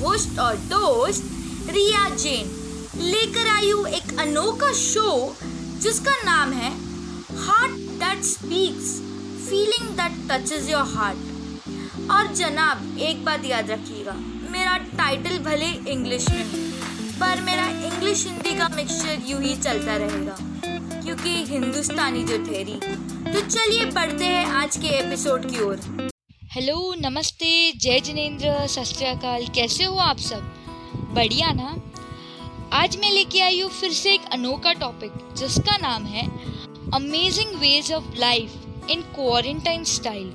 Host और दोस्त रिया जैन लेकर आई हूँ एक अनोखा शो जिसका नाम है heart that speaks feeling that touches your heart और जनाब, एक बात याद रखिएगा, मेरा टाइटल भले इंग्लिश में पर मेरा इंग्लिश हिंदी का मिक्सचर यूँ ही चलता रहेगा, क्योंकि हिंदुस्तानी जो ठहरी। तो चलिए बढ़ते हैं आज के एपिसोड की ओर। हेलो नमस्ते जय जिनेन्द्र सत कैसे हो आप सब? बढ़िया ना? आज मैं लेके आई हूँ फिर से एक अनोखा टॉपिक जिसका नाम है amazing ways of life in quarantine style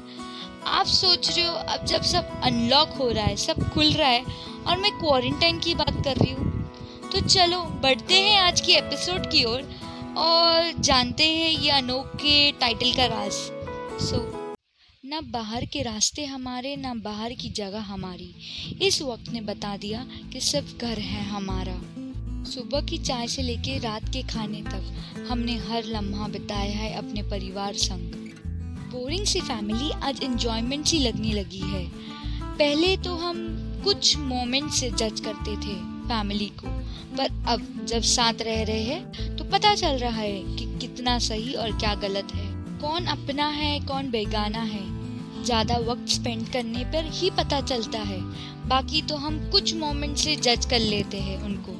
आप सोच रहे हो अब जब सब अनलॉक हो रहा है सब खुल रहा है और मैं क्वारंटाइन की बात कर रही हूँ तो चलो बढ़ते हैं आज की एपिसोड की ओर और, और जानते हैं ये अनोखे टाइटल का राज। सो so, ना बाहर के रास्ते हमारे, ना बाहर की जगह हमारी। इस वक्त ने बता दिया कि सिर्फ़ घर है हमारा। सुबह की चाय से लेके रात के खाने तक हमने हर लम्हा बिताया है अपने परिवार संग। बोरिंग सी फैमिली आज इंजॉयमेंट सी लगने लगी है। पहले तो हम कुछ मोमेंट से जज करते थे फैमिली को, पर अब जब साथ रह रहे हैं तो पता चल रहा है कि कितना सही और क्या गलत है। कौन अपना है, कौन बेगाना है। ज़्यादा वक्त स्पेंड करने पर ही पता चलता है। बाकी तो हम कुछ मोमेंट से जज कर लेते हैं उनको।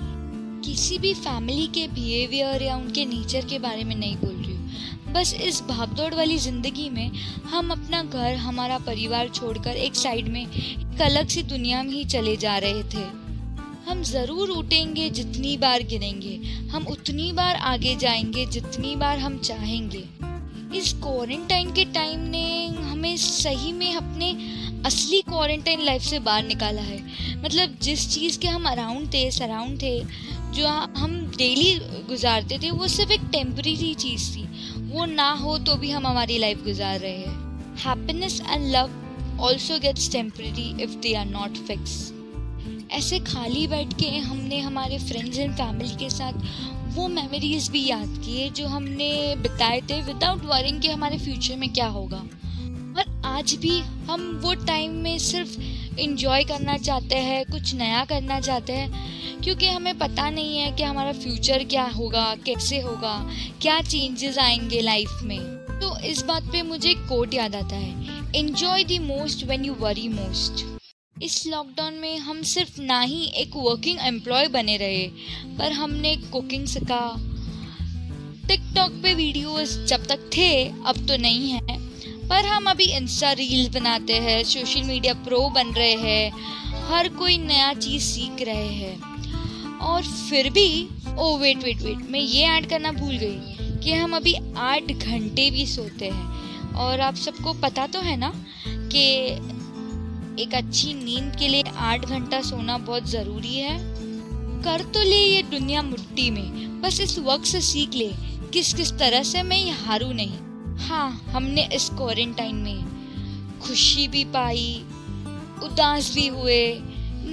किसी भी फैमिली के बिहेवियर या उनके नेचर के बारे में नहीं बोल रही हूँ। बस इस भागदौड़ वाली ज़िंदगी में हम अपना घर, हमारा परिवार छोड़कर एक साइड में एक अलग सी दुनिया में ही चले जा रहे थे। हम ज़रूर उठेंगे जितनी बार गिरेंगे। हम उतनी बार आगे जाएँगे जितनी बार हम चाहेंगे। इस क्वारंटाइन के टाइम ने हमें सही में अपने असली क्वारंटाइन लाइफ से बाहर निकाला है। मतलब जिस चीज़ के हम अराउंड थे सराउंड थे, जो हम डेली गुजारते थे, वो सिर्फ़ एक टेम्प्रेरी चीज़ थी। वो ना हो तो भी हम हमारी लाइफ गुजार रहे हैं। Happiness and love also gets temporary if they are not fix ऐसे खाली बैठ के हमने हमारे फ्रेंड्स एंड फैमिली के साथ वो मेमोरीज भी याद किए जो हमने बिताए थे विदाउट वरिंग कि हमारे फ्यूचर में क्या होगा। और आज भी हम वो टाइम में सिर्फ़ इंजॉय करना चाहते हैं, कुछ नया करना चाहते हैं, क्योंकि हमें पता नहीं है कि हमारा फ्यूचर क्या होगा, कैसे होगा, क्या चेंजेस आएँगे लाइफ में। तो इस बात पे मुझे एक कोट याद आता है enjoy the most when you worry most इस लॉकडाउन में हम सिर्फ़ ना ही एक वर्किंग एम्प्लॉय बने रहे, पर हमने कुकिंग सीखा। टिकटॉक पे वीडियोस जब तक थे, अब तो नहीं है। पर हम अभी इंस्टा रील्स बनाते हैं सोशल मीडिया प्रो बन रहे हैं, हर कोई नया चीज़ सीख रहे हैं। और फिर भी ओ वेट वेट वेट मैं ये ऐड करना भूल गई कि हम अभी आठ घंटे भी सोते हैं। और आप सबको पता तो है ना कि एक अच्छी नींद के लिए आठ घंटा सोना बहुत ज़रूरी है। कर तो ले ये दुनिया मुट्ठी में, बस इस वक्त से सीख ले किस किस तरह से मैं हारू नहीं। हाँ हमने इस क्वारंटाइन में खुशी भी पाई, उदास भी हुए,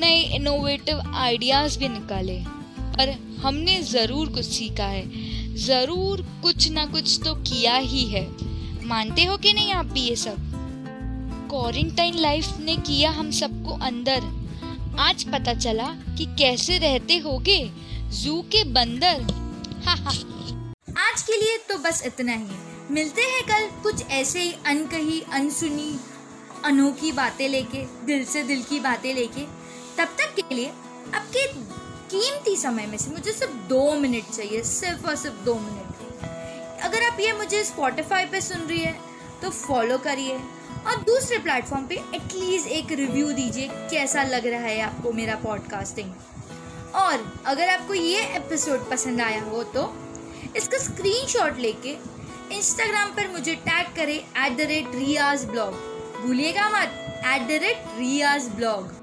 नए इनोवेटिव आइडियाज़ भी निकाले, पर हमने ज़रूर कुछ सीखा है। ज़रूर कुछ ना कुछ तो किया ही है। मानते हो कि नहीं आप भी ये सब? क्वारंटाइन लाइफ ने किया हम सबको अंदर। आज पता चला कि कैसे रहते होगे जू के बंदर। आज के लिए तो बस इतना ही। मिलते हैं कल कुछ ऐसे ही अनकही, अनसुनी, अनोखी बातें लेके, दिल से दिल की बातें लेके। तब तक के लिए आपके कीमती समय में से मुझे सिर्फ़ दो मिनट चाहिए, सिर्फ़ और सिर्फ़ दो मिनट। अगर आप ये मुझे स्पॉटिफाई पे सुन रही है तो फॉलो करिए। और दूसरे प्लेटफॉर्म पे एटलीस्ट एक रिव्यू दीजिए, कैसा लग रहा है आपको मेरा पॉडकास्टिंग और अगर आपको ये एपिसोड पसंद आया हो तो इसका स्क्रीनशॉट लेके इंस्टाग्राम पर मुझे टैग करें at the rate Riyaz blog भूलिएगा मत at the rate Riyaz blog